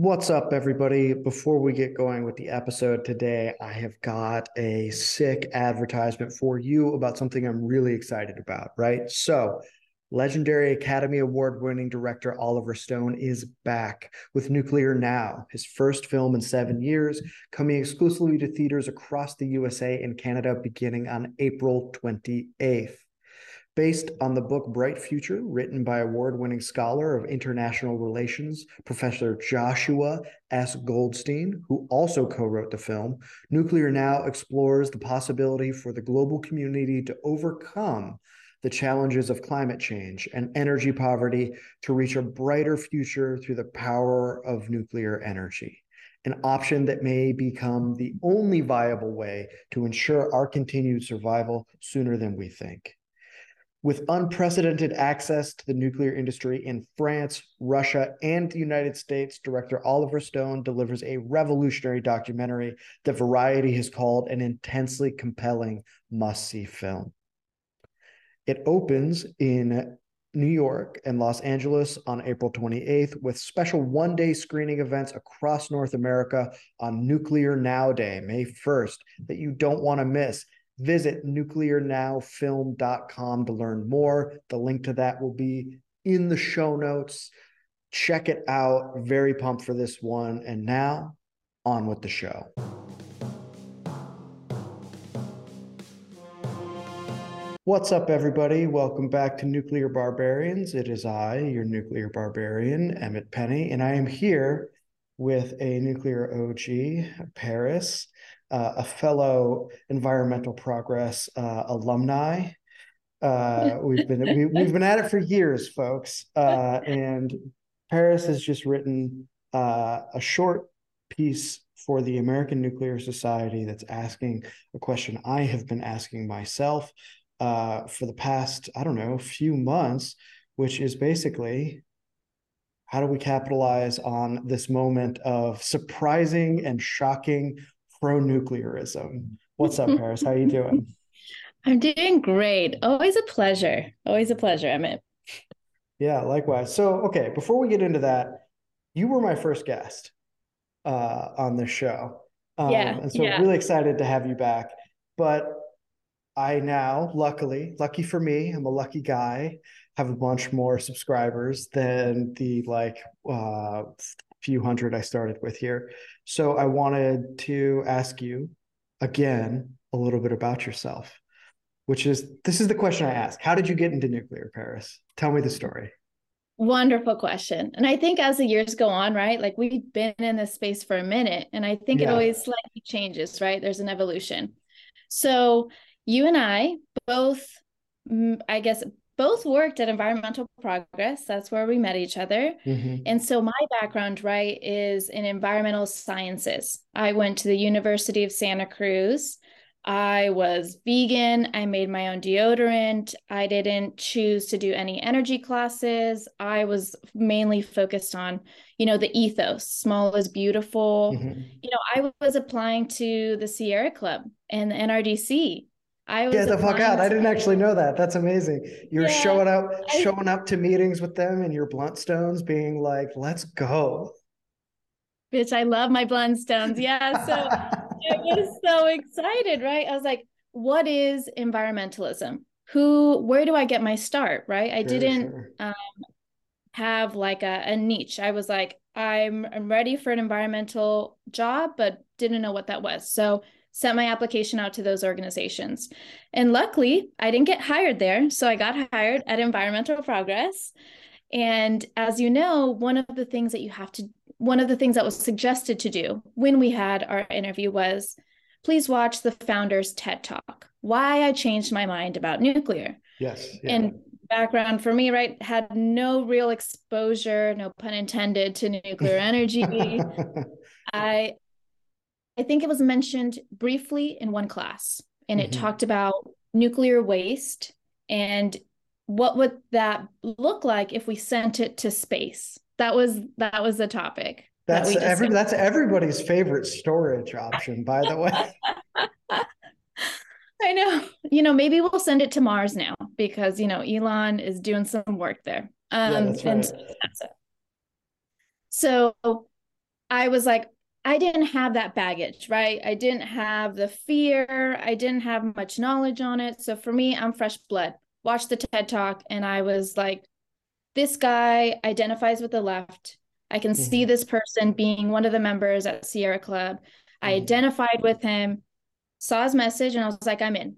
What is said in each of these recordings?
What's up, everybody? Before we get going with the episode today, I have got a sick advertisement for you about something I'm really excited about, right? So, legendary Academy Award winning director Oliver Stone is back with Nuclear Now, his first film in seven years, coming exclusively to theaters across the USA and Canada beginning on April 28th based on the book Bright Future, written by award winning scholar of international relations, Professor Joshua S. Goldstein, who also co wrote the film. Nuclear Now explores the possibility for the global community to overcome the challenges of climate change and energy poverty to reach a brighter future through the power of nuclear energy an option that may become the only viable way to ensure our continued survival sooner than we think. With unprecedented access to the nuclear industry in France, Russia, and the United States, director Oliver Stone delivers a revolutionary documentary that Variety has called an intensely compelling must see film. It opens in New York and Los Angeles on April 28th with special one day screening events across North America on Nuclear Now Day, May 1st, that you don't want to miss. Visit nuclearnowfilm.com to learn more. The link to that will be in the show notes. Check it out. Very pumped for this one. And now, on with the show. What's up, everybody? Welcome back to Nuclear Barbarians. It is I, your nuclear barbarian, Emmett Penny, and I am here with a nuclear OG, Paris uh, a fellow environmental progress uh, alumni. Uh, we've been we, we've been at it for years, folks. Uh, and Paris has just written uh, a short piece for the American Nuclear Society that's asking a question I have been asking myself uh, for the past I don't know few months, which is basically how do we capitalize on this moment of surprising and shocking pro-nuclearism. What's up, Paris? How you doing? I'm doing great. Always a pleasure. Always a pleasure, Emmett. Yeah, likewise. So, okay, before we get into that, you were my first guest uh, on this show. Um, yeah. And so, yeah. really excited to have you back. But I now, luckily, lucky for me, I'm a lucky guy, have a bunch more subscribers than the like uh, few hundred I started with here. So I wanted to ask you again a little bit about yourself, which is this is the question I ask. How did you get into nuclear Paris? Tell me the story. Wonderful question. And I think as the years go on, right, like we've been in this space for a minute, and I think yeah. it always slightly changes, right? There's an evolution. So you and I both, mm, I guess, both worked at Environmental Progress. That's where we met each other. Mm-hmm. And so my background, right, is in environmental sciences. I went to the University of Santa Cruz. I was vegan. I made my own deodorant. I didn't choose to do any energy classes. I was mainly focused on, you know, the ethos, small is beautiful. Mm-hmm. You know, I was applying to the Sierra Club and the NRDC I was get the fuck out. I didn't actually know that. That's amazing. You're yeah, showing up, I, showing up to meetings with them and your Blundstones being like, let's go. Bitch, I love my Blundstones. Yeah. So I was so excited, right? I was like, what is environmentalism? Who, where do I get my start? Right. I sure, didn't sure. Um, have like a, a niche. I was like, I'm, I'm ready for an environmental job, but didn't know what that was. So sent my application out to those organizations. And luckily, I didn't get hired there. So I got hired at Environmental Progress. And as you know, one of the things that you have to, one of the things that was suggested to do when we had our interview was please watch the founder's TED Talk, why I changed my mind about nuclear. Yes. Yeah. And background for me, right, had no real exposure, no pun intended, to nuclear energy. I I think it was mentioned briefly in one class, and mm-hmm. it talked about nuclear waste and what would that look like if we sent it to space. That was that was the topic. That's that every that's everybody's favorite storage option, by the way. I know. You know, maybe we'll send it to Mars now because you know Elon is doing some work there. Um, yeah, that's right. And so I was like, I didn't have that baggage, right? I didn't have the fear. I didn't have much knowledge on it. So for me, I'm fresh blood. Watched the TED talk and I was like, this guy identifies with the left. I can mm-hmm. see this person being one of the members at Sierra Club. Mm-hmm. I identified with him, saw his message, and I was like, I'm in.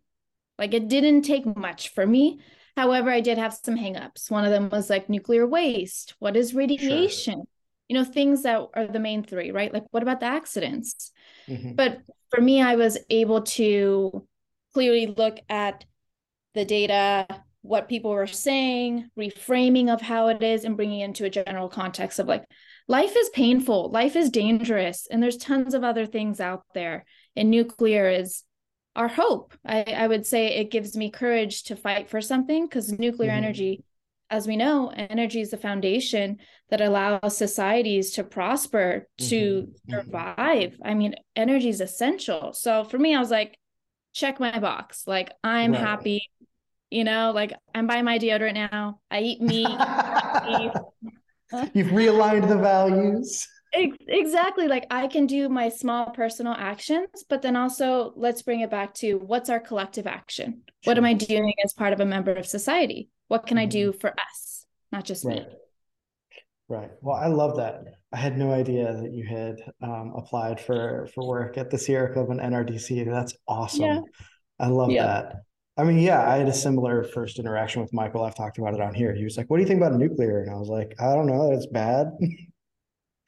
Like it didn't take much for me. However, I did have some hangups. One of them was like nuclear waste. What is radiation? Sure. You know, things that are the main three, right? Like, what about the accidents? Mm-hmm. But for me, I was able to clearly look at the data, what people were saying, reframing of how it is, and bringing into a general context of like, life is painful, life is dangerous, and there's tons of other things out there. And nuclear is our hope. I, I would say it gives me courage to fight for something because nuclear mm-hmm. energy, as we know, energy is the foundation that allows societies to prosper, to mm-hmm. mm-hmm. survive. I mean, energy is essential. So for me, I was like, check my box. Like, I'm right. happy you know, like I'm buying my deodorant now. I eat meat. You've realigned the values. Exactly. Like I can do my small personal actions, but then also let's bring it back to what's our collective action? Sure. What am I doing as part of a member of society? What can mm-hmm. I do for us, not just right. me? Right. Well, I love that. I had no idea that you had um, applied for for work at the Sierra Club and NRDC. That's awesome. Yeah. I love yeah. that. I mean, yeah, I had a similar first interaction with Michael. I've talked about it on here. He was like, "What do you think about nuclear?" And I was like, "I don't know. It's bad."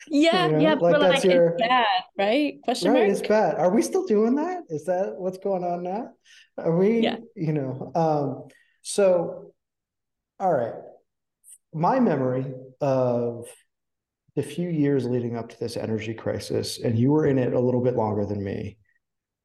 Yeah, you know, yeah, like that's like, your... it's bad, right? Question right, mark? it's bad. Are we still doing that? Is that what's going on now? Are we? Yeah. You know. Um. So, all right. My memory of the few years leading up to this energy crisis, and you were in it a little bit longer than me,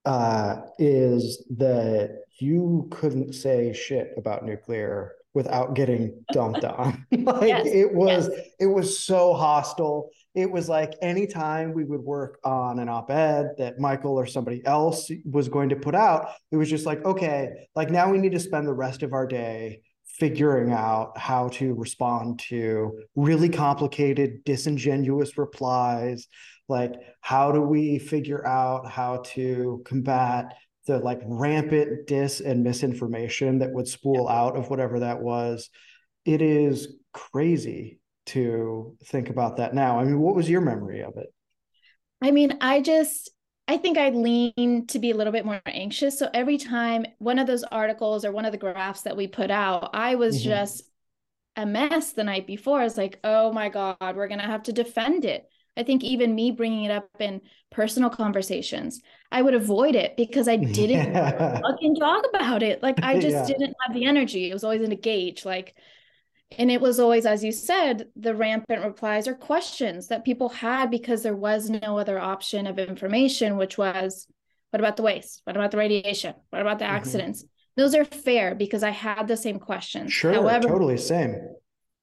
uh, is that you couldn't say shit about nuclear without getting dumped on. like yes, it was yes. it was so hostile. It was like anytime we would work on an op-ed that Michael or somebody else was going to put out, it was just like, okay, like now we need to spend the rest of our day figuring out how to respond to really complicated, disingenuous replies. Like, how do we figure out how to combat the like rampant dis and misinformation that would spool out of whatever that was. It is crazy to think about that now. I mean, what was your memory of it? I mean, I just I think I lean to be a little bit more anxious. So every time one of those articles or one of the graphs that we put out, I was mm-hmm. just a mess the night before. I was like, oh my God, we're going to have to defend it. I think even me bringing it up in personal conversations, I would avoid it because I didn't yeah. fucking talk about it. Like I just yeah. didn't have the energy. It was always in a gauge. Like, and it was always, as you said, the rampant replies or questions that people had because there was no other option of information, which was, what about the waste? What about the radiation? What about the mm-hmm. accidents? Those are fair because I had the same questions. Sure, However, totally same.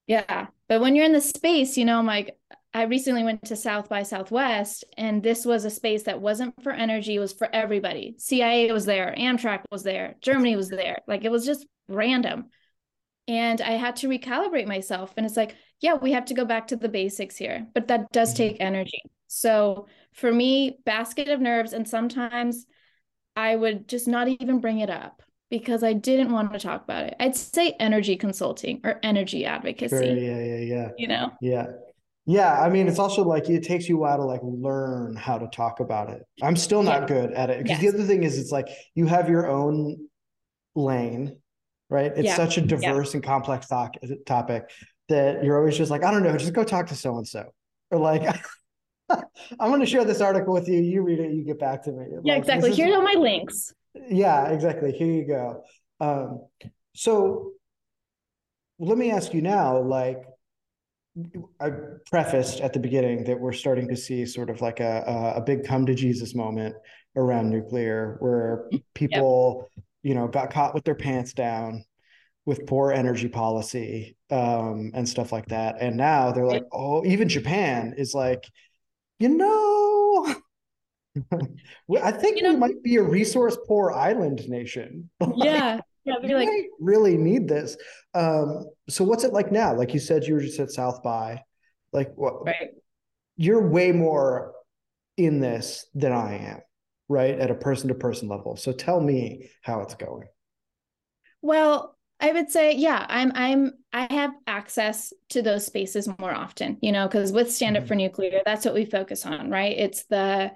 Yeah. But when you're in the space, you know, I'm like, I recently went to South by Southwest, and this was a space that wasn't for energy, it was for everybody. CIA was there, Amtrak was there, Germany was there. Like it was just random. And I had to recalibrate myself. And it's like, yeah, we have to go back to the basics here, but that does mm-hmm. take energy. So for me, basket of nerves. And sometimes I would just not even bring it up because I didn't want to talk about it. I'd say energy consulting or energy advocacy. Sure, yeah, yeah, yeah. You know? Yeah. Yeah, I mean, it's also like it takes you a while to like learn how to talk about it. I'm still not yeah. good at it because yes. the other thing is, it's like you have your own lane, right? It's yeah. such a diverse yeah. and complex talk, topic that you're always just like, I don't know, just go talk to so and so, or like, I'm going to share this article with you. You read it, you get back to me. Yeah, like, exactly. Here's is, all my links. Yeah, exactly. Here you go. Um, so let me ask you now, like I prefaced at the beginning that we're starting to see sort of like a a big come to Jesus moment around nuclear, where people, yep. You know, got caught with their pants down with poor energy policy um, and stuff like that, and now they're like, oh, even Japan is like, you know. I think you know, we might be a resource poor island nation. Yeah, yeah, we like really need this. Um, so what's it like now? Like you said, you were just at South by, like what? Right. You're way more in this than I am, right? At a person to person level. So tell me how it's going. Well, I would say, yeah, I'm I'm I have access to those spaces more often, you know, because with Stand Up mm-hmm. for Nuclear, that's what we focus on, right? It's the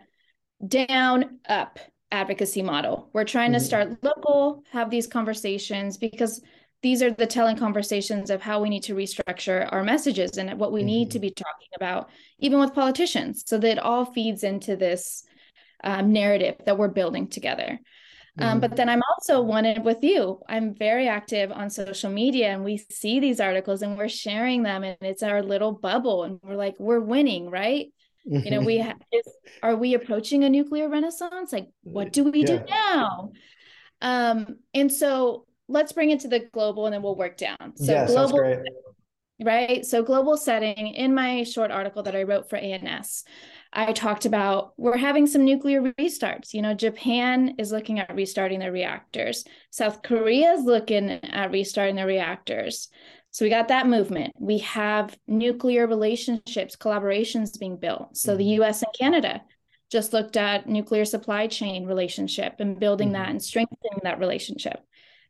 down up advocacy model. We're trying mm-hmm. to start local, have these conversations because these are the telling conversations of how we need to restructure our messages and what we mm-hmm. need to mm-hmm. be talking about, even with politicians, so that it all feeds into this um, narrative that we're building together. Um, but mm-hmm. then I'm also wanted with you. I'm very active on social media and we see these articles and we're sharing them and it's our little bubble and we're like, we're winning, right? You know, we ha- is, are we approaching a nuclear renaissance? Like, what do we yeah. do now? Um, and so let's bring it to the global and then we'll work down. So yeah, global, right? So global setting in my short article that I wrote for ANS. I talked about we're having some nuclear restarts. You know, Japan is looking at restarting their reactors. South Korea is looking at restarting their reactors. So we got that movement. We have nuclear relationships, collaborations being built. So the mm-hmm. US and Canada just looked at nuclear supply chain relationship and building mm-hmm. that and strengthening that relationship.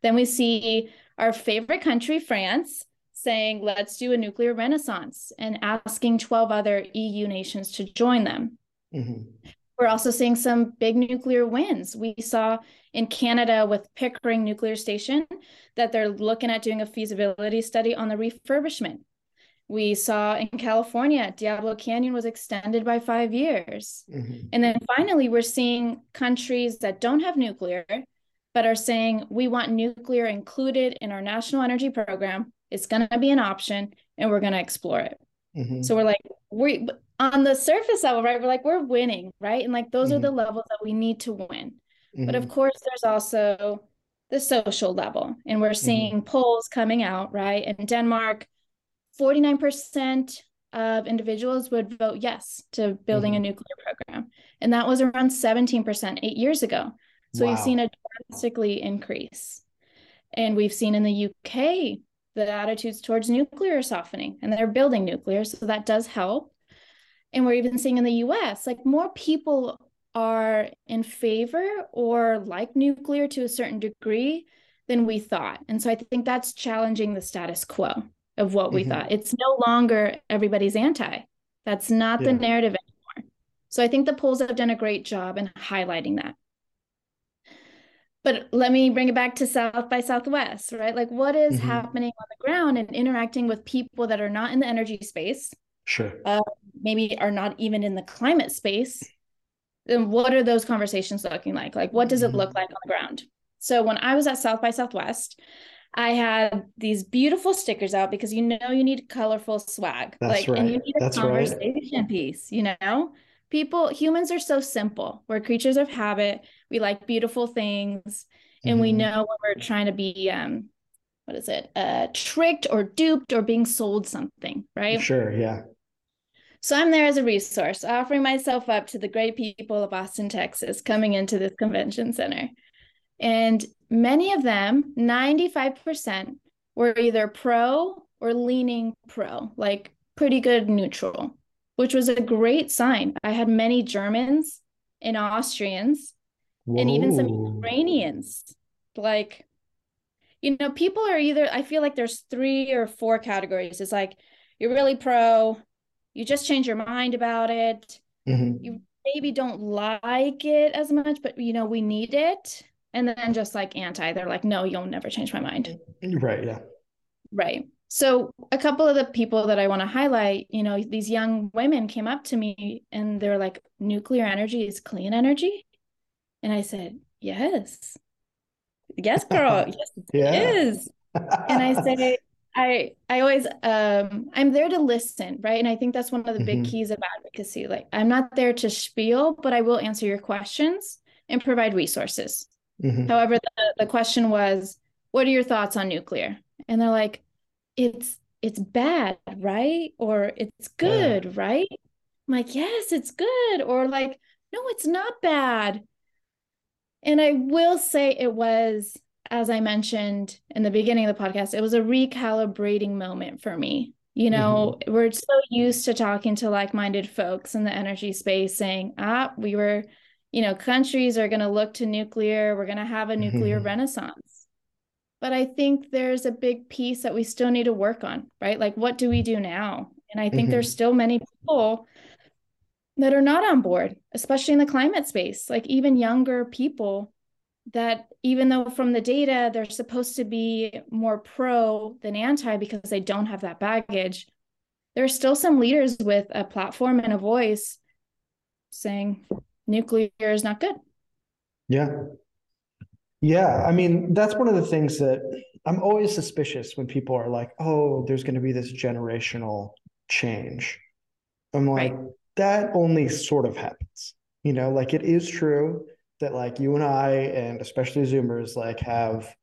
Then we see our favorite country, France, saying, let's do a nuclear renaissance and asking 12 other EU nations to join them. Mm-hmm. We're also seeing some big nuclear wins. We saw in Canada with Pickering Nuclear Station that they're looking at doing a feasibility study on the refurbishment. We saw in California, Diablo Canyon was extended by five years. Mm-hmm. And then finally, we're seeing countries that don't have nuclear, but are saying we want nuclear included in our national energy program it's going to be an option and we're going to explore it. Mm-hmm. So we're like, we on the surface level, right? We're like, we're winning, right? And like, those mm-hmm. are the mm-hmm. levels that we need to win. Mm-hmm. But of mm-hmm. course, there's also the social level. And we're mm-hmm. seeing polls coming out, right? In Denmark, 49% of individuals would vote yes to building a nuclear program. And that was around 17% eight years ago. So wow. we've seen a drastically increase. And we've seen in the UK the attitudes towards nuclear softening and they're building nuclear so that does help. And we're even seeing in the US like more people are in favor or like nuclear to a certain degree than we thought. And so i think that's challenging the status quo of what we mm-hmm. thought. It's no longer everybody's anti. That's not yeah. the narrative anymore. So i think the polls have done a great job in highlighting that but let me bring it back to South by Southwest, right? Like what is mm-hmm. happening on the ground and interacting with people that are not in the energy space. Sure. Uh, maybe are not even in the climate space. Then what are those conversations looking like? Like what does it look mm-hmm. like on the ground? So when I was at South by Southwest, I had these beautiful stickers out because you know you need colorful swag. That's like right. and you need a That's conversation right. piece, you know? People, humans are so simple. We're creatures of habit we like beautiful things and mm-hmm. we know when we're trying to be um what is it uh tricked or duped or being sold something right? Sure yeah. So i'm there as a resource offering myself up to the great people of austin texas coming into this convention center. And many of them 95% were either pro or leaning pro like pretty good neutral which was a great sign. I had many germans and austrians Whoa. and even some Ukrainians. Like, you know, people are either, I feel like there's three or four categories. It's like, you're really pro, you just change your mind about it. Mm-hmm. You maybe don't like it as much, but you know, we need it. And then just like anti, they're like, no, you'll never change my mind. Right. Yeah. Right. So a couple of the people that I want to highlight, you know, these young women came up to me and they're like, nuclear energy is clean energy. And I said, Yes. Yes, girl. yes, yeah. is. and I say, I I always um I'm there to listen, right? And I think that's one of the big mm-hmm. keys of advocacy. Like I'm not there to spiel, but I will answer your questions and provide resources. Mm-hmm. However, the, the question was, what are your thoughts on nuclear? And they're like, it's it's bad, right? Or it's good, yeah. right? I'm like, yes, it's good. Or like, no, it's not bad. And I will say it was, as I mentioned in the beginning of the podcast, it was a recalibrating moment for me You know, mm-hmm. we're so used to talking to like minded folks in the energy space saying, ah, we were, you know, countries are going to look to nuclear, we're going to have a nuclear mm-hmm. renaissance. But I think there's a big piece that we still need to work on, right? Like, what do we do now? And I think mm-hmm. there's still many people that are not on board, especially in the climate space, like even younger people that even though from the data they're supposed to be more pro than anti because they don't have that baggage, there are still some leaders with a platform and a voice saying nuclear is not good. Yeah. Yeah. I mean, that's one of the things that I'm always suspicious when people are like, oh, there's going to be this generational change. I'm like, right. That only sort of happens. You know, like it is true that like you and I and especially Zoomers like have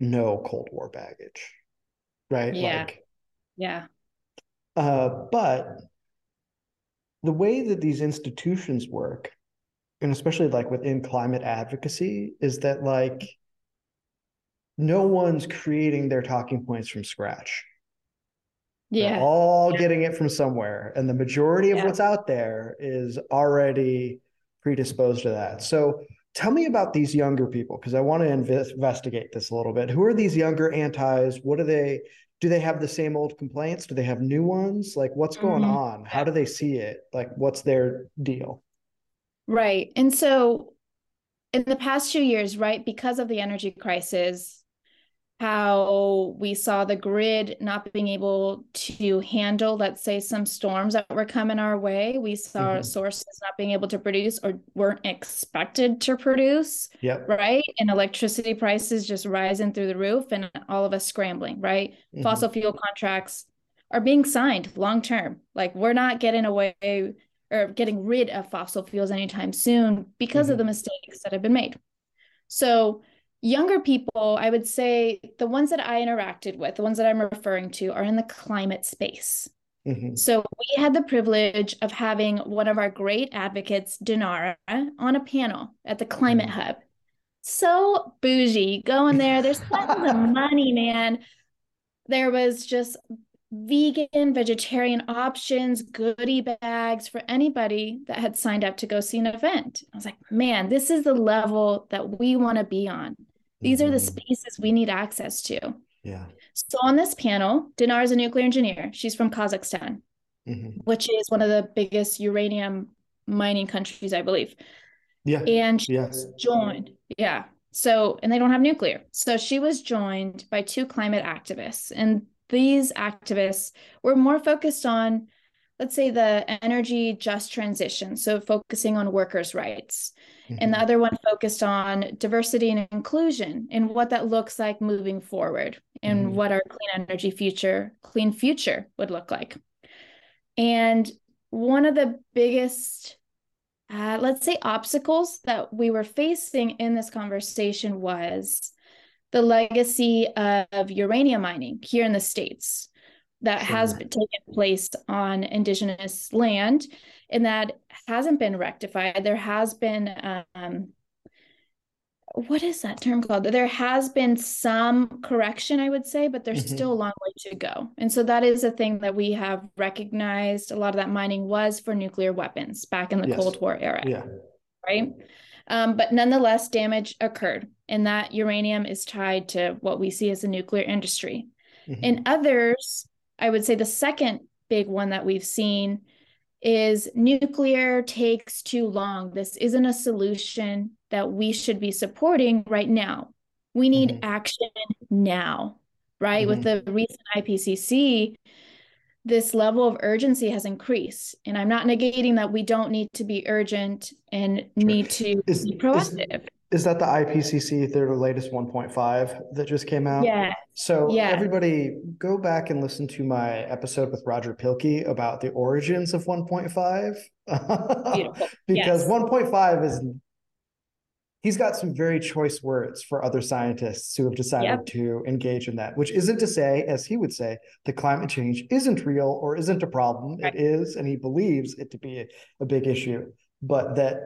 no Cold War baggage, right? Yeah. Like, yeah. Uh, but the way that these institutions work, and especially like within climate advocacy, is that like no one's creating their talking points from scratch. Yeah. They're all yeah. getting it from somewhere. And the majority of yeah. what's out there is already predisposed to that. So tell me about these younger people because I want to investigate this a little bit. Who are these younger antis? What do they do? They have the same old complaints? Do they have new ones? Like what's going mm-hmm. on? How do they see it? Like what's their deal? Right. And so in the past few years, right, because of the energy crisis, how we saw the grid not being able to handle, let's say, some storms that were coming our way. We saw mm-hmm. sources not being able to produce or weren't expected to produce. Yep. Right. And electricity prices just rising through the roof and all of us scrambling, right? Mm-hmm. Fossil fuel contracts are being signed long term. Like we're not getting away or getting rid of fossil fuels anytime soon because mm-hmm. of the mistakes that have been made. So younger people, I would say the ones that I interacted with, the ones that I'm referring to, are in the climate space. Mm-hmm. So we had the privilege of having one of our great advocates, Dinara, on a panel at the Climate mm-hmm. Hub. So bougie, going there. There's tons of money, man. There was just vegan, vegetarian options, goodie bags for anybody that had signed up to go see an event. I was like, man, this is the level that we want to be on. These are the mm-hmm. spaces we need access to. Yeah. So on this panel, Dinar is a nuclear engineer. She's from Kazakhstan, mm-hmm. which is one of the biggest uranium mining countries, I believe. Yeah. And she yes. joined. Yeah. So, and they don't have nuclear. So she was joined by two climate activists. And these activists were more focused on, let's say, the energy just transition. So focusing on workers' rights mm-hmm. and the mm-hmm. other one focused on diversity and inclusion and what that looks like moving forward and mm-hmm. what our clean energy future, clean future would look like. And one of the biggest uh, let's say obstacles that we were facing in this conversation was the legacy of uranium mining here in the states that sure. has taken place on indigenous land and that hasn't been rectified. There has been um, what is that term called? There has been some correction, I would say, but there's mm-hmm. still a long way to go. And so that is a thing that we have recognized. A lot of that mining was for nuclear weapons back in the yes. Cold War era. Yeah. Right. Um, but nonetheless, damage occurred, and that uranium is tied to what we see as a nuclear industry. Mm-hmm. In others, I would say the second big one that we've seen is nuclear takes too long. This isn't a solution that we should be supporting right now. We need mm-hmm. action now, right? Mm-hmm. With the recent IPCC, this level of urgency has increased. And I'm not negating that we don't need to be urgent and sure. need to is, be proactive. Is, is that the IPCC, their latest 1.5 that just came out? Yeah. So yeah. everybody go back and listen to my episode with Roger Pielke about the origins of 1.5. because yes. 1.5 is he's got some very choice words for other scientists who have decided yep. to engage in that, which isn't to say, as he would say, that climate change isn't real or isn't a problem. Right. It is, and he believes it to be a, a big issue, but that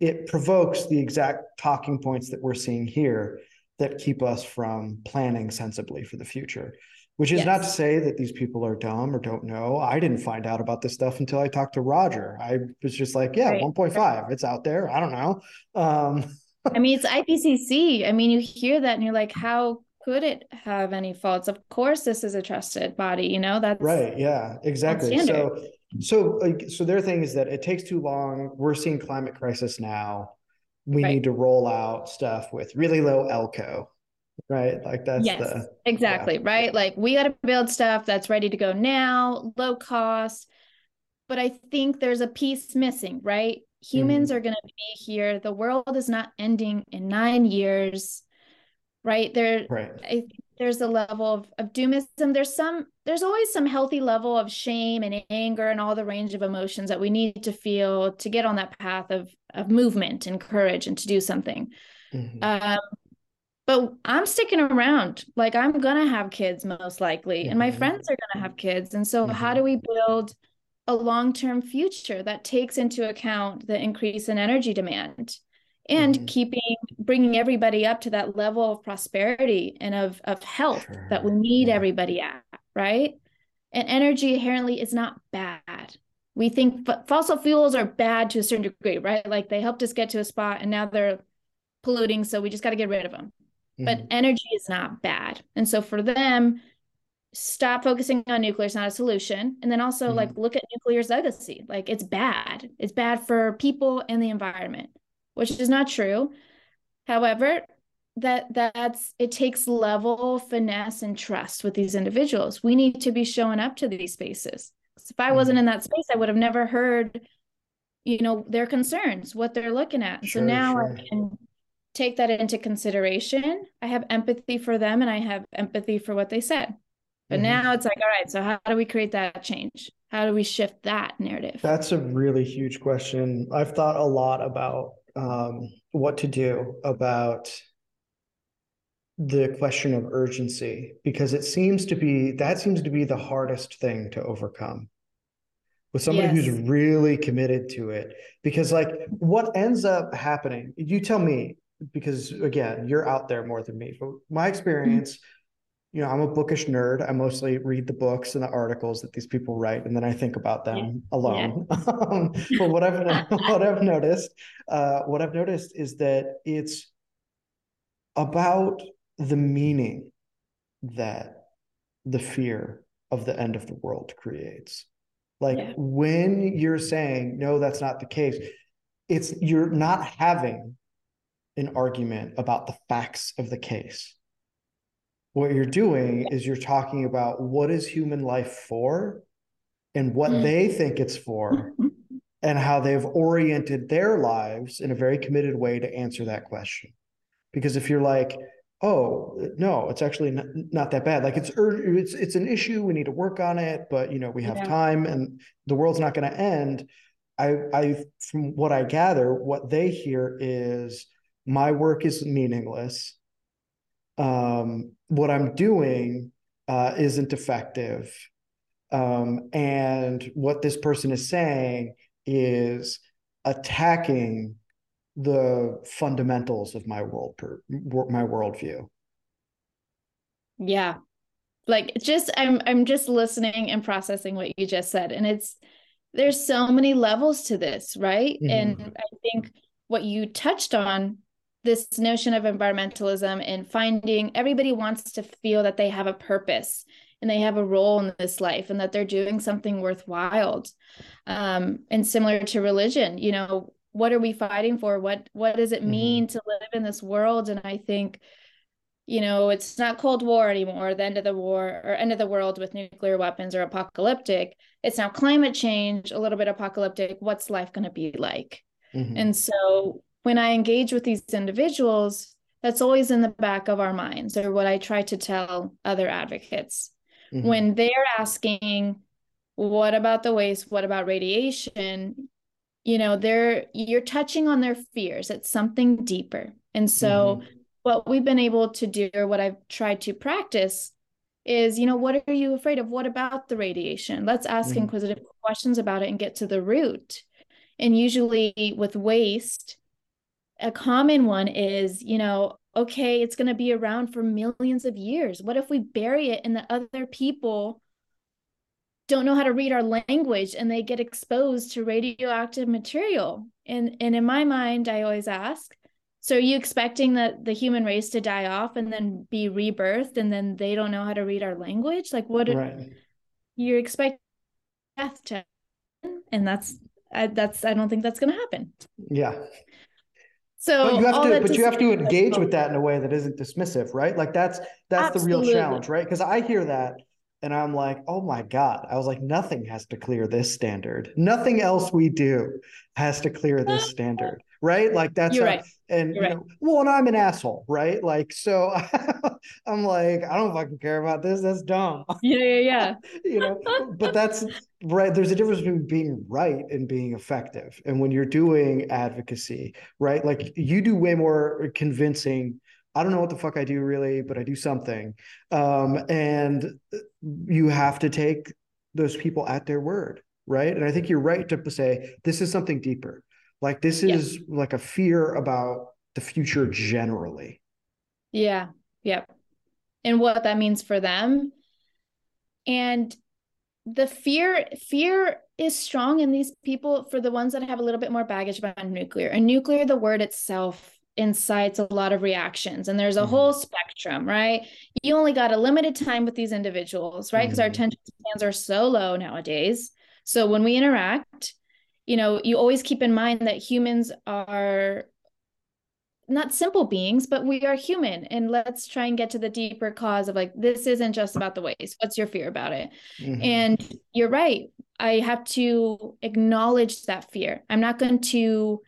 it provokes the exact talking points that we're seeing here that keep us from planning sensibly for the future. which is yes. not to say that these people are dumb or don't know. I didn't find out about this stuff until I talked to Roger. I was just like, yeah, right. 1.5, it's out there. I don't know. Um, I mean, it's IPCC. I mean, you hear that and you're like, how could it have any faults? Of course, this is a trusted body. You know, that's right. Yeah, exactly. So, so like, so their thing is that it takes too long. We're seeing climate crisis now. We right. need to roll out stuff with really low LCOE right? Like that's yes, the, exactly yeah. right. Like we got to build stuff that's ready to go now, low cost. But I think there's a piece missing, right? Humans mm-hmm. are going to be here. The world is not ending in nine years, right? There, right. I, there's a level of, of doomism. There's some, there's always some healthy level of shame and anger and all the range of emotions that we need to feel to get on that path of of movement and courage and to do something. Mm-hmm. Um, but I'm sticking around. Like I'm gonna have kids most likely, mm-hmm. and my mm-hmm. friends are gonna have kids. And so, mm-hmm. how do we build a long-term future that takes into account the increase in energy demand and mm-hmm. keeping bringing everybody up to that level of prosperity and of of health sure. that we need yeah. everybody at, right? And energy inherently is not bad. We think f- fossil fuels are bad to a certain degree, right? Like they helped us get to a spot and now they're polluting, so we just got to get rid of them but mm-hmm. energy is not bad. And so for them, stop focusing on nuclear is not a solution. And then also mm-hmm. like look at nuclear's legacy. Like it's bad. It's bad for people and the environment, which is not true. However, that that's it takes level finesse and trust with these individuals. We need to be showing up to these spaces. If I wasn't mm-hmm. in that space, I would have never heard, you know, their concerns, what they're looking at. Sure, so now sure. I can take that into consideration. I have empathy for them and I have empathy for what they said. But mm-hmm. now it's like, all right, so how do we create that change? How do we shift that narrative? That's a really huge question. I've thought a lot about um, what to do about the question of urgency because it seems to be that seems to be the hardest thing to overcome with somebody yes. who's really committed to it because like what ends up happening you tell me because again, you're out there more than me. But my experience, mm-hmm. you know, I'm a bookish nerd. I mostly read the books and the articles that these people write, and then I think about them yeah. alone. Yeah. Um, but what I've what I've noticed, uh, what I've noticed is that it's about the meaning that the fear of the end of the world creates. Like yeah. when you're saying no, that's not the case. It's you're not having an argument about the facts of the case. What you're doing is you're talking about what is human life for and what mm. they think it's for and how they've oriented their lives in a very committed way to answer that question. Because if you're like, oh no it's actually not, not, that bad like it's it's it's an issue we need to work on it but you know we have yeah. time and the world's not going to end i i from what i gather what they hear is my work is meaningless. Um, what I'm doing uh, isn't effective. Um, and what this person is saying is attacking the fundamentals of my world per, my worldview. Yeah. Like just I'm I'm just listening and processing what you just said. And it's there's so many levels to this, right? Mm-hmm. And I think what you touched on this notion of environmentalism and finding everybody wants to feel that they have a purpose and they have a role in this life and that they're doing something worthwhile um, and similar to religion you know what are we fighting for what what does it mean mm-hmm. to live in this world and i think you know it's not cold war anymore the end of the war or end of the world with nuclear weapons or apocalyptic it's now climate change a little bit apocalyptic what's life going to be like mm-hmm. and so when I engage with these individuals, that's always in the back of our minds, or what I try to tell other advocates. Mm-hmm. When they're asking, what about the waste? What about radiation? You know, they're you're touching on their fears. It's something deeper. And so mm-hmm. what we've been able to do, or what I've tried to practice, is, you know, what are you afraid of? What about the radiation? Let's ask mm-hmm. inquisitive questions about it and get to the root. And usually with waste, a common one is, you know, okay, it's going to be around for millions of years. What if we bury it and the other people don't know how to read our language and they get exposed to radioactive material? And and in my mind, I always ask, so are you expecting that the human race to die off and then be rebirthed and then they don't know how to read our language? Like what right. you're expecting death to and that's I, that's I don't think that's going to happen. Yeah. So but you have to, but you have to engage with that in a way that isn't dismissive, right? Like that's that's Absolutely. the real challenge, right? Because I hear that and I'm like, oh my God. I was like, nothing has to clear this standard. Nothing else we do has to clear this standard right? Like that's You're right. and You're you know, right. well, and I'm an asshole, right? Like so I'm like, I don't fucking care about this. That's dumb. Yeah, yeah, yeah. you know, but that's right. There's a difference between being right and being effective. And when you're doing advocacy, right? Like you do way more convincing. I don't know what the fuck I do really, but I do something. Um, and you have to take those people at their word, right? And I think you're right to say this is something deeper like this is yeah. like a fear about the future generally. Yeah. Yep. And what that means for them. And the fear fear is strong in these people for the ones that have a little bit more baggage about nuclear. And nuclear the word itself incites a lot of reactions and there's a mm-hmm. whole spectrum right you only got a limited time with these individuals right because mm-hmm. our attention spans are so low nowadays so when we interact you know, you always keep in mind that humans are not simple beings, but we are human. And let's try and get to the deeper cause of like, this isn't just about the waste. What's your fear about it? Mm-hmm. And you're right. I have to acknowledge that fear. I'm not going to,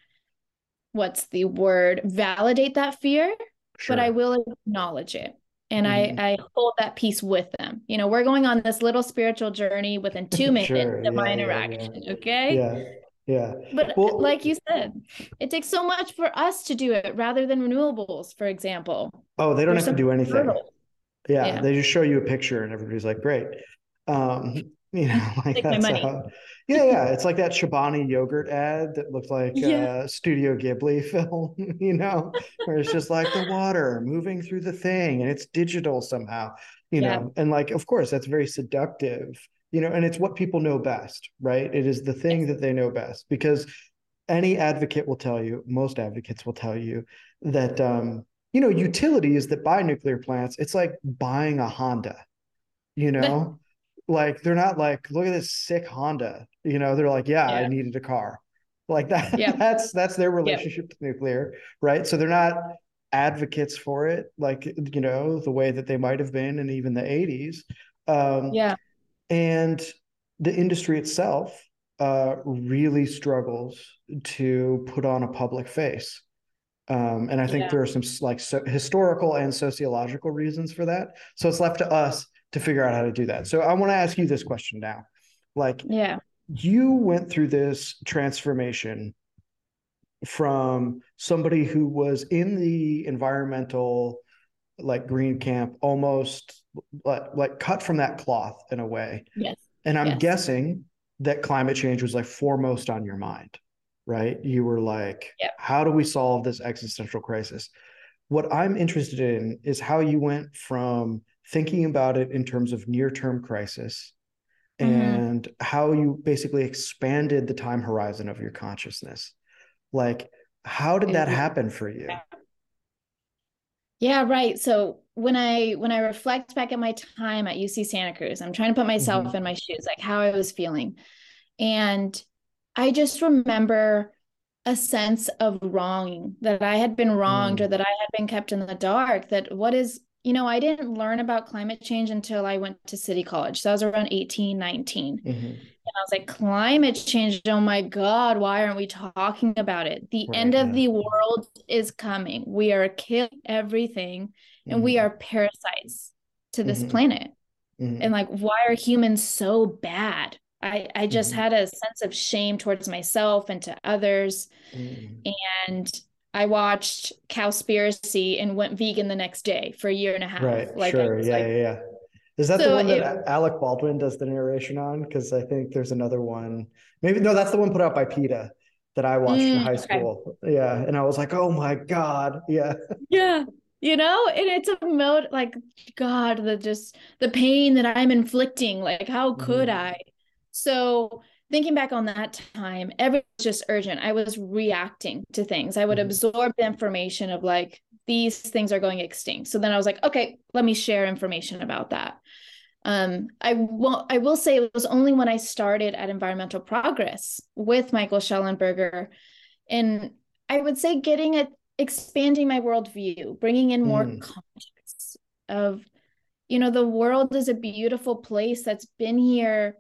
what's the word, validate that fear, sure. but I will acknowledge it. And mm-hmm. I, I hold that piece with them. You know, we're going on this little spiritual journey within two minutes sure. of yeah, my interaction. Yeah, yeah. Okay. Yeah yeah. But well, like you said, it takes so much for us to do it rather than renewables, for example. Oh, they don't There's have to do anything. Yeah, they just show you a picture and everybody's like, great. Um, you know, like that's how, yeah, yeah. It's like that Chobani yogurt ad that looked like yeah. a Studio Ghibli film, you know, where it's just like the water moving through the thing and it's digital somehow, you yeah. know, and like, of course, that's very seductive you know and it's what people know best right it is the thing that they know best because any advocate will tell you most advocates will tell you that um, you know utilities that buy nuclear plants it's like buying a honda you know like they're not like look at this sick honda you know they're like yeah, yeah. i needed a car like that yeah. that's that's their relationship yeah. to nuclear right so they're not advocates for it like you know the way that they might have been in even the 80s um, yeah and the industry itself uh, really struggles to put on a public face. Um, and I think yeah. there are some like so historical and sociological reasons for that. So it's left to us to figure out how to do that. So I want to ask you this question now. Like, yeah, you went through this transformation from somebody who was in the environmental like green camp almost like, like cut from that cloth in a way. Yes. And I'm yes. guessing that climate change was like foremost on your mind, right? You were like, yep. how do we solve this existential crisis? What I'm interested in is how you went from thinking about it in terms of near term crisis mm-hmm. and how you basically expanded the time horizon of your consciousness. Like, how did that happen for you? Yeah, right. So when I when I reflect back at my time at UC Santa Cruz, I'm trying to put myself mm-hmm. in my shoes, like how I was feeling. And I just remember a sense of wronging that I had been wronged mm. or that I had been kept in the dark. That what is, you know, I didn't learn about climate change until I went to City College. So I was around 18, 19. Mm-hmm. And I was like, climate change. Oh my God, why aren't we talking about it? The right, end of the world is coming. We are killing everything and mm-hmm. we are parasites to this mm-hmm. planet. Mm-hmm. And like, why are humans so bad? I, I just mm-hmm. had a sense of shame towards myself and to others. Mm-hmm. And I watched Cowspiracy and went vegan the next day for a year and a half. Right. Like, sure. Yeah, like, yeah. Yeah. Is that so the one that it, Alec Baldwin does the narration on? Because I think there's another one. Maybe no, that's the one put out by PETA that I watched mm, in high school. Okay. Yeah, and I was like, oh my god, yeah, yeah. you know and it's a mode like god the just the pain that i'm inflicting like how could mm-hmm. i so thinking back on that time everything was just urgent i was reacting to things i would mm-hmm. absorb the information of like these things are going extinct so then i was like okay let me share information about that um, I will I will say it was only when I started at Environmental Progress with Michael Shellenberger, and I would say getting it expanding my worldview, bringing in more mm. context of, you know, the world is a beautiful place that's been here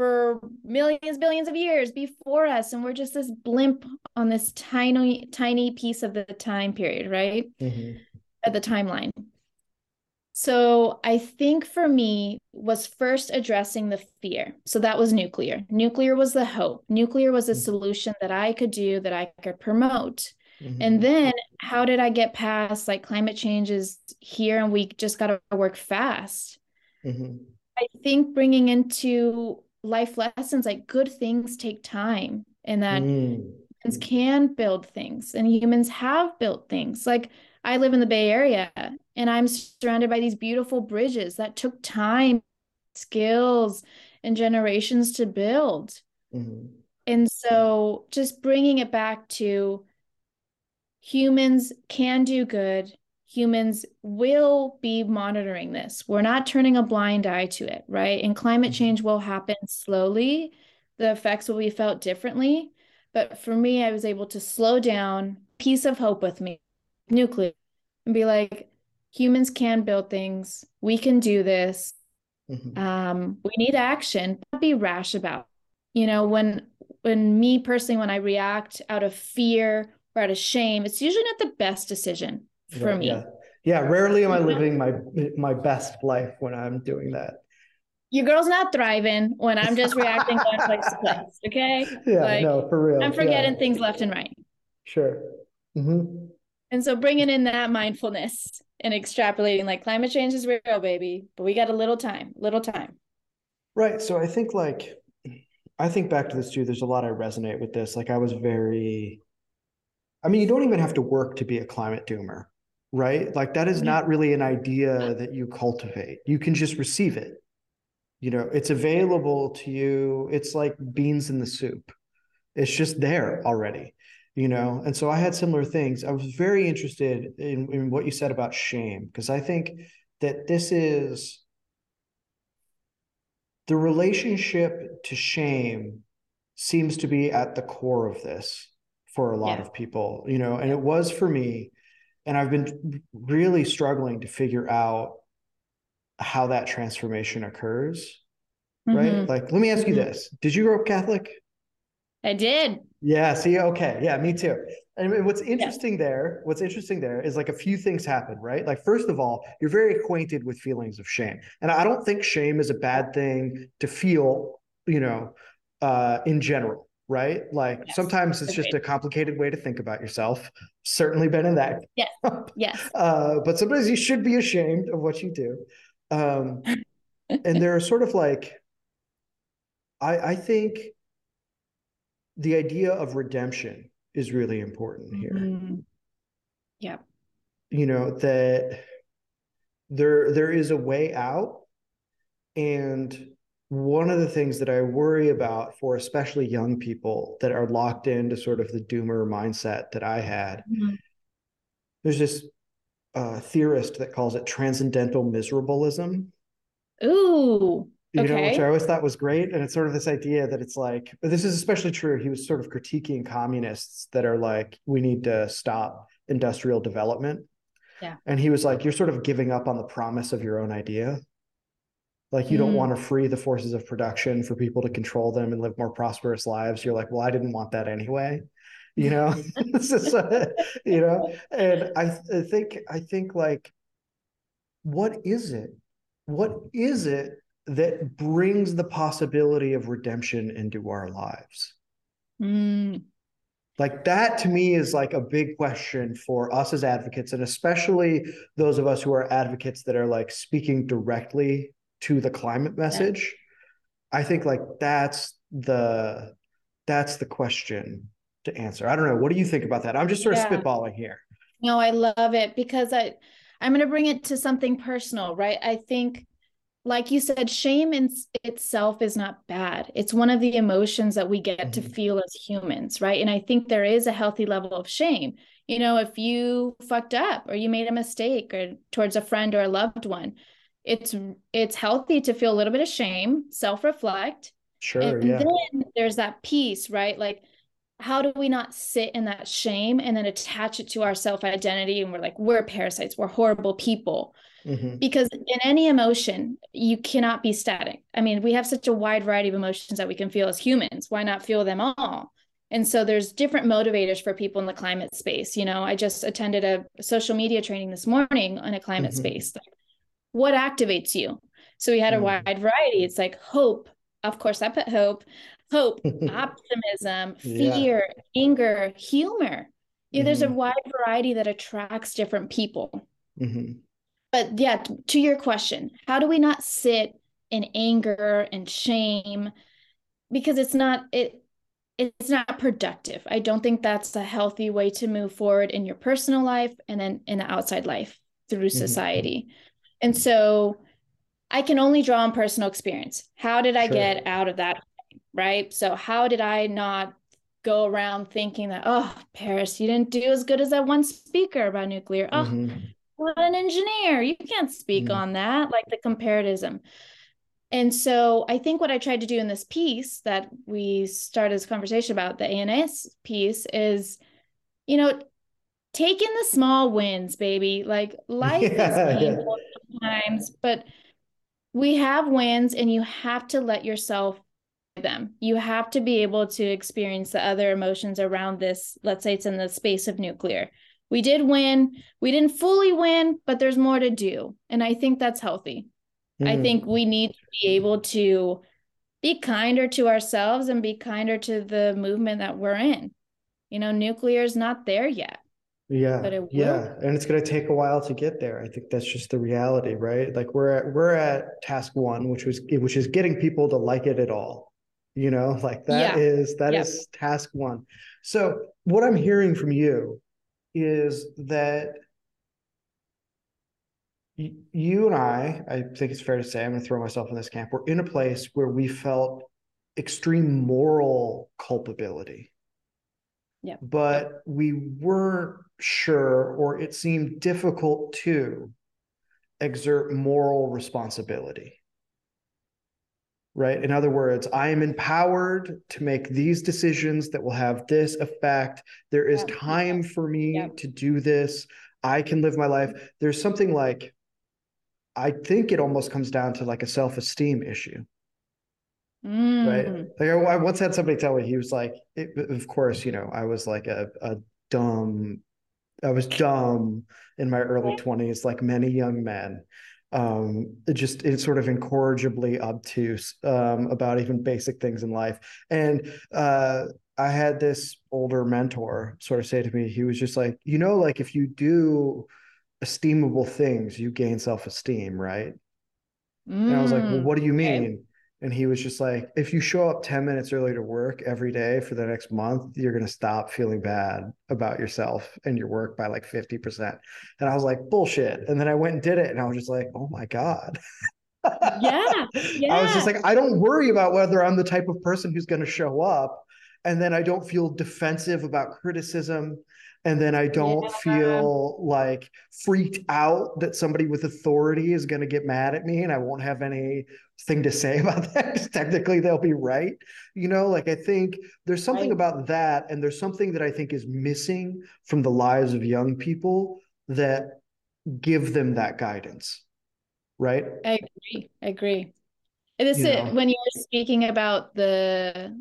for millions, billions of years before us, and we're just this blimp on this tiny, tiny piece of the time period, right? Mm-hmm. At the timeline. So I think for me was first addressing the fear. So that was nuclear. Nuclear was the hope. Nuclear was a mm-hmm. solution that I could do that I could promote. Mm-hmm. And then how did I get past like climate change is here and we just got to work fast. Mm-hmm. I think bringing into life lessons like good things take time and that mm. humans can build things and humans have built things. Like I live in the Bay Area and I'm surrounded by these beautiful bridges that took time, skills, and generations to build. Mm-hmm. And so just bringing it back to humans can do good. Humans will be monitoring this. We're not turning a blind eye to it, right? And climate mm-hmm. change will happen slowly. The effects will be felt differently. But for me, I was able to slow down, piece of hope with me, nuclear, and be like, humans can build things. We can do this. Mm-hmm. Um, we need action. Not be rash about. You know, when when me personally, when I react out of fear or out of shame, it's usually not the best decision for me. Yeah. yeah, rarely am I living my my best life when I'm doing that. Your girl's not thriving when I'm just reacting going place to place. Okay. Yeah, like, no, for real. I'm forgetting yeah. things left and right. Sure. Mm-hmm. And so bringing in that mindfulness and extrapolating like climate change is real, baby, but we got a little time, little time. Right. So I think like, I think back to this too. There's a lot I resonate with this. Like I was very, I mean, you don't even have to work to be a climate doomer, right? Like that is mm-hmm. not really an idea that you cultivate. You can just receive it. You know, it's available to you. It's like beans in the soup. It's just there already you know and so i had similar things i was very interested in, in what you said about shame because i think that this is the relationship to shame seems to be at the core of this for a lot yeah. of people you know and it was for me and i've been really struggling to figure out how that transformation occurs mm-hmm. right like let me ask you mm-hmm. this did you grow up catholic i did yeah. See, okay. Yeah, me too. And what's interesting yeah. there, what's interesting there is like a few things happen, right? Like, first of all, you're very acquainted with feelings of shame. And I don't think shame is a bad thing to feel, you know, uh, in general, right? Like yes. sometimes it's just a complicated way to think about yourself. Certainly been in that. Yes. Yes. uh, but sometimes you should be ashamed of what you do. Um, and there are sort of like, I, I think the idea of redemption is really important here. Mm-hmm. Yeah. You know, that there there is a way out and one of the things that I worry about for especially young people that are locked into sort of the doomer mindset that I had, mm-hmm. there's this uh, theorist that calls it transcendental miserabilism. Ooh, you okay. know, which I always thought was great. And it's sort of this idea that it's like, this is especially true. He was sort of critiquing communists that are like, we need to stop industrial development. Yeah. And he was like, you're sort of giving up on the promise of your own idea. Like you mm. don't want to free the forces of production for people to control them and live more prosperous lives. You're like, well, I didn't want that anyway. You know, you know, and I, I think, I think like, what is it? What is it that brings the possibility of redemption into our lives. Mm. Like that to me is like a big question for us as advocates, and especially those of us who are advocates that are like speaking directly to the climate message. Yeah. I think like that's the that's the question to answer. I don't know. What do you think about that? I'm just sort of yeah. spitballing here. No, I love it because I I'm going to bring it to something personal, right? I think like you said, shame in itself is not bad. It's one of the emotions that we get mm-hmm. to feel as humans, right? And I think there is a healthy level of shame. You know, if you fucked up or you made a mistake or towards a friend or a loved one, it's it's healthy to feel a little bit of shame, self-reflect. Sure. And yeah. then there's that piece, right? Like how do we not sit in that shame and then attach it to our self identity and we're like we're parasites we're horrible people mm-hmm. because in any emotion you cannot be static i mean we have such a wide variety of emotions that we can feel as humans why not feel them all and so there's different motivators for people in the climate space you know i just attended a social media training this morning on a climate mm-hmm. space what activates you so we had a mm-hmm. wide variety it's like hope of course i put hope hope, optimism, fear, yeah. anger, humor. Yeah, mm-hmm. there's a mm-hmm. wide variety that attracts different people. Mm-hmm. But yeah, to your question, how do we not sit in anger and shame? Because it's not it it's not productive. I don't think that's a healthy way to move forward in your personal life and then in the outside life through mm-hmm. And so I can only draw on personal experience. How did I sure. get out of that right? So how did I not go around thinking that, oh, Paris, you didn't do as good as that one speaker about nuclear. Oh, mm-hmm. what an engineer. You can't speak mm-hmm. on that, like the comparatism. And so I think what I tried to do in this piece that we started this conversation about, the ANS piece, is, you know, take in the small wins, baby. Like life yeah, is painful yeah. Sometimes, but we have wins and you have to let yourself them. You have to be able to experience the other emotions around this. Let's say it's in the space of nuclear. We did win. We didn't fully win, but there's more to do. And I think that's healthy. Mm. I think we need to be able to be kinder to ourselves and be kinder to the movement that we're in. You know, nuclear is not there yet. Yeah. Yeah. And it's going to take a while to get there. I think that's just the reality, right? Like we're at, we're at task one, which was, which is getting people to like it at all you know like that yeah. is that yep. is task one so what i'm hearing from you is that you and i i think it's fair to say i'm going to throw myself in this camp we're in a place where we felt extreme moral culpability yeah but we weren't sure or it seemed difficult to exert moral responsibility right? In other words, I am empowered to make these decisions that will have this effect. There is time for me to do this. I can live my life. There's something like, I think it almost comes down to like a self esteem issue. Mm. Right. Like I, I, once had somebody tell me, he was like, it, of course, you know, I was like a, a dumb, I was dumb in my early 20s, like many young men um, it just it's sort of incorrigibly obtuse um, about even basic things in life. And uh, I had this older mentor sort of say to me, he was just like, you know, like if you do esteemable things, you gain self esteem, right? Mm, and I was like, well, what do you mean? Okay. And he was just like, if you show up 10 minutes early to work every day for the next month, you're going to stop feeling bad about yourself and your work by like 50%. And I was like, bullshit. And then I went and did it. And I was just like, oh my God. yeah, yeah. I was just like, I don't worry about whether I'm the type of person who's going to show up. And then I don't feel defensive about criticism and then I don't yeah. feel like freaked out that somebody with authority is going to get mad at me and I won't have anything to say about that because technically they'll be right. You know, like I think there's something right. about that, and there's something that I think is missing from the lives of young people that give them that guidance. Right. I agree. I agree. This you is when you're speaking about the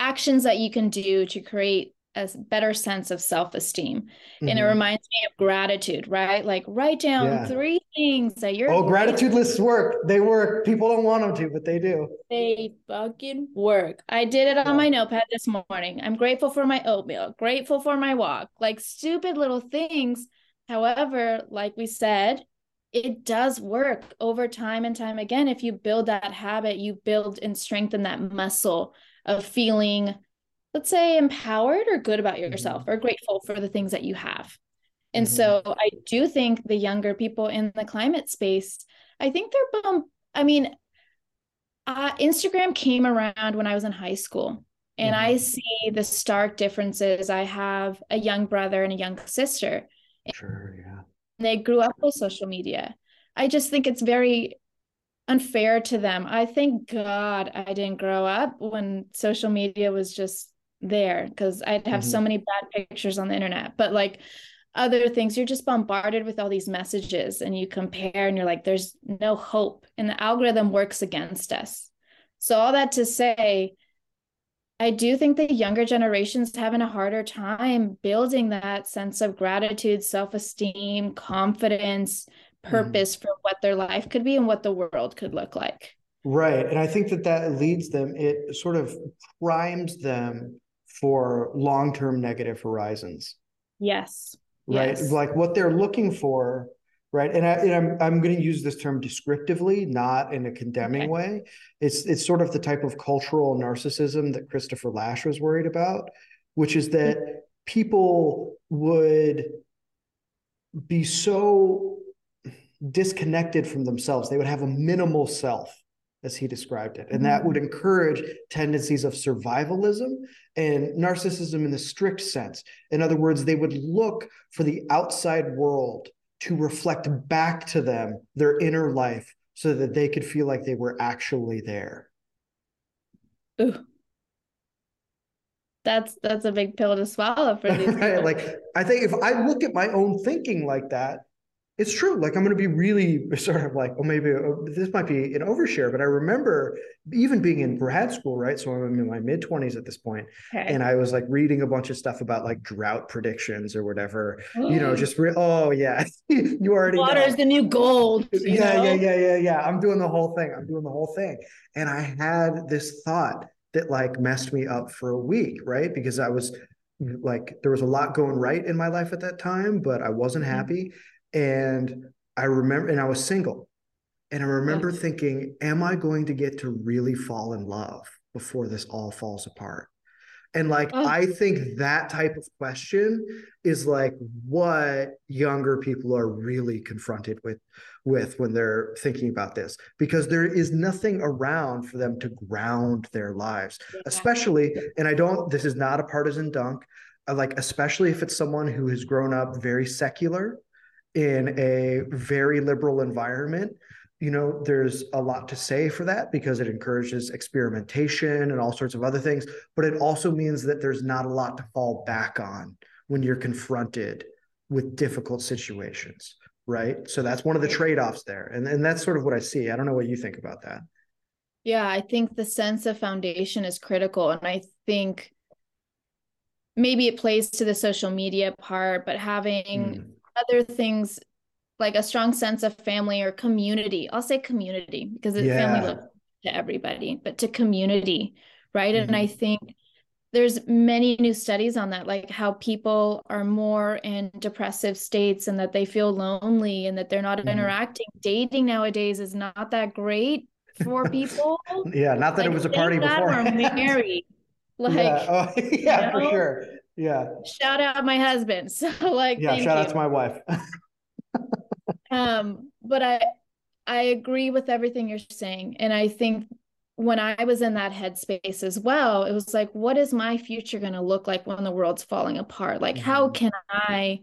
actions that you can do to create a better sense of self-esteem mm-hmm. and it mm-hmm. reminds me of gratitude right like write down yeah. three things that you're oh gratitude lists work they work people don't want them to but they do they fucking work i did it on yeah. my notepad this morning i'm grateful for my oatmeal grateful for my walk like stupid little things however like we said it does work over time and time again if you build that habit you build and strengthen that muscle of feeling let's say empowered or good about yourself mm-hmm. or grateful for the things that you have And mm-hmm. so I do think the younger people in the climate space, I think they're bum. I mean, uh, Instagram came around when I was in high school, and mm-hmm. I see the stark differences. I have a young brother and a young sister. Sure, yeah. They grew up with social media. I just think it's very unfair to them. I thank God I didn't grow up when social media was just there because I'd have mm-hmm. so many bad pictures on the internet. But like other things, you're just bombarded with all these messages and you compare and you're like, there's no hope. And the algorithm works against us. So, all that to say, I do think the younger generations having a harder time building that sense of gratitude, self esteem, confidence. Purpose mm. for what their life could be and what the world could look like. Right. And I think that that leads them, it sort of primes them for long term negative horizons. Yes. Right. Yes. Like what they're looking for right and, I, and i'm i'm going to use this term descriptively not in a condemning okay. way it's it's sort of the type of cultural narcissism that christopher Lasch was worried about which is that mm-hmm. people would be so disconnected from themselves they would have a minimal self as he described it and that would mm-hmm. encourage tendencies of survivalism and narcissism in the strict sense in other words they would look for the outside world to reflect back to them their inner life so that they could feel like they were actually there. Ooh. That's that's a big pill to swallow for these right? Like I think if I look at my own thinking like that, it's true. Like I'm going to be really sort of like, well, maybe uh, this might be an overshare, but I remember even being in grad school, right? So I'm in my mid 20s at this point, okay. and I was like reading a bunch of stuff about like drought predictions or whatever. you know, just re- oh yeah, you already water's know. the new gold. Yeah, know? yeah, yeah, yeah, yeah. I'm doing the whole thing. I'm doing the whole thing, and I had this thought that like messed me up for a week, right? Because I was like there was a lot going right in my life at that time, but I wasn't mm-hmm. happy. And I remember, and I was single. And I remember thinking, am I going to get to really fall in love before this all falls apart? And like, oh. I think that type of question is like what younger people are really confronted with, with when they're thinking about this, because there is nothing around for them to ground their lives, especially. And I don't, this is not a partisan dunk, uh, like, especially if it's someone who has grown up very secular in a very liberal environment you know there's a lot to say for that because it encourages experimentation and all sorts of other things but it also means that there's not a lot to fall back on when you're confronted with difficult situations right? So that's one of the trade-offs there and, and that's sort of what i see. I don't know what you think about that. Yeah i think the sense of foundation is critical and i think maybe it plays to the social media part but having mm other things like a strong sense of family or community. I'll say community because yeah. family looks to everybody, but to community, right? Mm-hmm. And I mm-hmm. think there's many new studies on that, like how people are more in depressive states and that they feel lonely and that they're not mm-hmm. interacting. Dating nowadays is not that great for people. yeah, not that like, it was a party before. Or married. Like, yeah, oh, yeah you know? for sure. Yeah. Shout out my husband. So like Yeah, shout you. out to my wife. um, but I I agree with everything you're saying. And I think when I was in that headspace as well, it was like, what is my future going to look like when the world's falling apart? Like, mm-hmm. how can I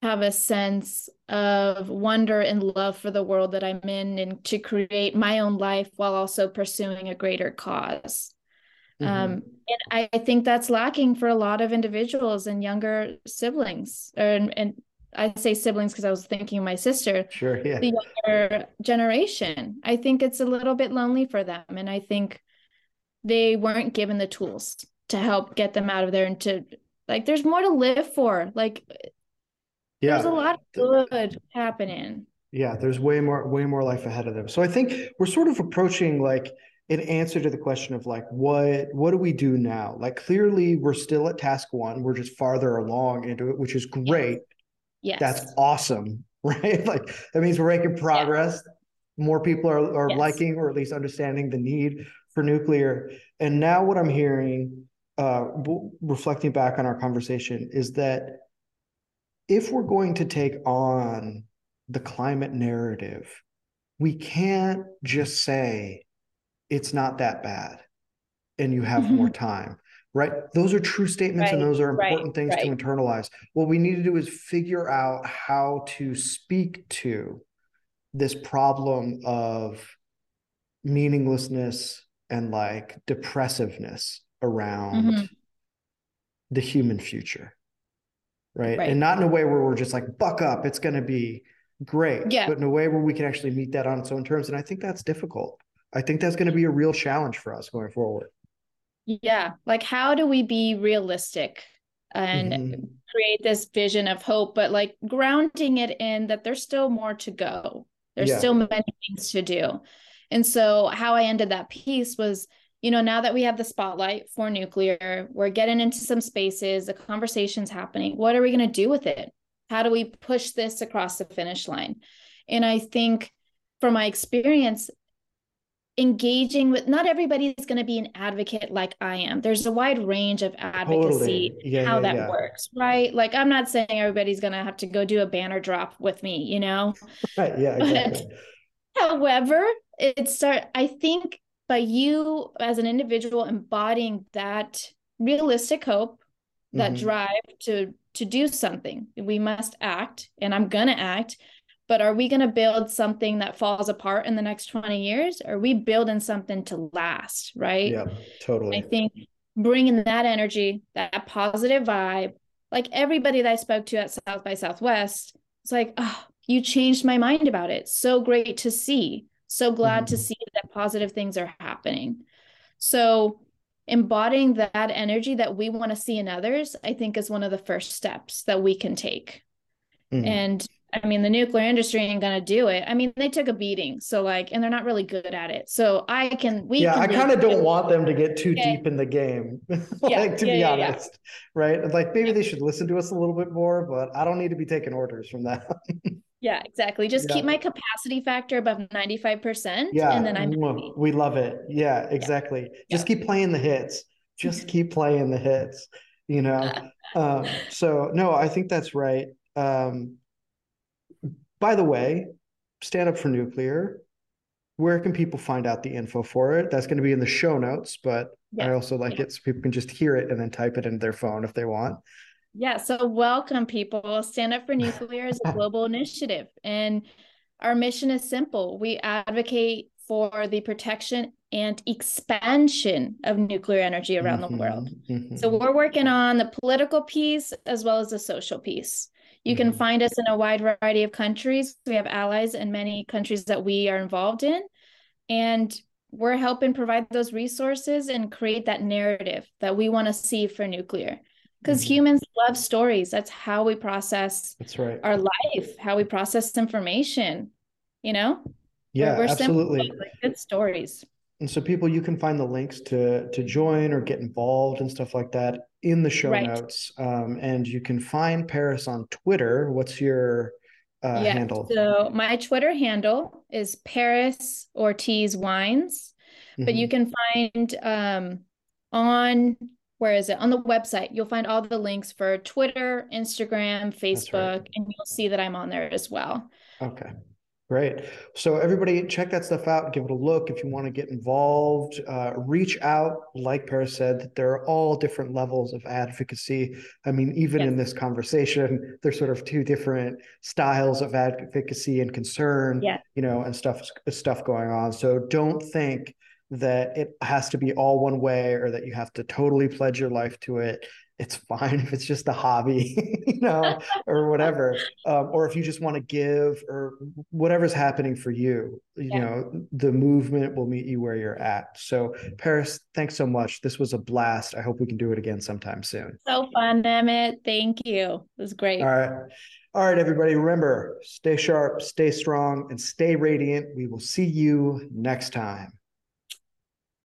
have a sense of wonder and love for the world that I'm in and to create my own life while also pursuing a greater cause? Mm-hmm. Um, and I, think that's lacking for a lot of individuals and younger siblings, or, and, and I say siblings because I was thinking of my sister. Sure, yeah. The younger generation. I think it's a little bit lonely for them, and I think they weren't given the tools to help get them out of there and to like. There's more to live for. Like, yeah, there's a lot of good happening. Yeah, there's way more, way more life ahead of them. So I think we're sort of approaching like an answer to the question of like what what do we do now? Like clearly we're still at task one. We're just farther along into it which is great. Yes, yes. that's awesome right? Like that means we're making progress. Yeah. more people are, are yes. liking or at least understanding the need for nuclear. And now what i'm hearing uh reflecting back on our conversation is that if we're going to take on the climate narrative, we can't just say it's not that bad and you have mm-hmm. more time right those are true statements right, and those are important right, things right. to internalize what we need to do is figure out how to speak to this problem of meaninglessness and like depressiveness around mm-hmm. the human future right? right? and not in a way where we're just like buck up it's going to be great yeah but in a way where we can actually meet that on its own terms and i think that's difficult i think that's going to be a real challenge for us going forward. Yeah like how do we be realistic and mm-hmm. create this vision of hope but like grounding it in that there's still more to go. There's yeah. still many things to do. And so how i ended that piece was you know now that we have the spotlight for nuclear we're getting into some spaces the conversations happening. What are we going to do with it? How do we push this across the finish line? And i think from my experience engaging with not everybody is going to be an advocate like I am. There's a wide range of advocacy, totally. yeah, how yeah, that yeah. works, right? Like I'm not saying everybody's going to have to go do a banner drop with me, you know. Right, yeah, exactly. But, however, it start I think by you as an individual embodying that realistic hope, that mm-hmm. drive to to do something. We must act and I'm going to act but are we going to build something that falls apart in the next 20 years? Or are we building something to last right? Yeah totally. I think bringing that energy that positive vibe like everybody that i spoke to at south by southwest it's like oh you changed my mind about it. So great to see. So glad mm-hmm. to see that positive things are happening. So embodying that energy that we want to see in others i think is one of the first steps that we can take. Mm-hmm. and I mean, the nuclear industry ain't gonna do it. I mean, they took a beating, so like, and they're not really good at it. So I can, we. Yeah, can I kind of don't want them to get too yeah. deep in the game, like yeah, to yeah, be honest, right? Like maybe they should listen to us a little bit more, but I don't need to be taking orders from that. yeah, exactly. Just keep my capacity factor above ninety five percent. Yeah, and then I'm. We love it. Yeah, exactly. Just keep playing the hits. Just keep playing the hits. You know. um, so no, I think that's right. Um, by the way, Stand Up for Nuclear, where can people find out the info for it? That's going to be in the show notes, but yeah. I also like yeah. it so people can just hear it and then type it into their phone if they want. Yeah. So, welcome, people. Stand Up for Nuclear is a global initiative, and our mission is simple we advocate for the protection and expansion of nuclear energy around mm-hmm, the world. Mm-hmm. So, we're working on the political piece as well as the social piece. You can mm-hmm. find us in a wide variety of countries. We have allies in many countries that we are involved in. And we're helping provide those resources and create that narrative that we want to see for nuclear. Because mm-hmm. humans love stories. That's how we process That's right. our life, how we process information, you know? Yeah, we're, we're absolutely. Simple, like good stories. And so people you can find the links to to join or get involved and stuff like that in the show right. notes. Um, and you can find Paris on Twitter. What's your uh, yeah, handle? So my Twitter handle is Paris Ortiz Wines, mm-hmm. but you mm-hmm. can find um, on where is it on the website you'll find all the links for twitter instagram facebook right. and you'll see that i'm on there as well okay Great. So everybody check that stuff out, give it a look. If you want to get involved, uh, reach out. Like Paris said, there are all different levels of advocacy. I mean, even yes. in this conversation, there's sort of two different styles of advocacy and concern, yeah. you know, and stuff stuff going on. So don't think that it has to be all one way or that you have to totally pledge your life to it it's fine if it's just a hobby, you know, or whatever. Um, or if you just want to give or whatever's happening for you, you yeah. know, the movement will meet you where you're at. So, Paris, thanks so much. This was a blast. I hope we can do it again sometime soon. So fun, Emmett. Thank you. It was great. All right. All right, everybody. Remember, stay sharp, stay strong, and stay radiant. We will see you next time.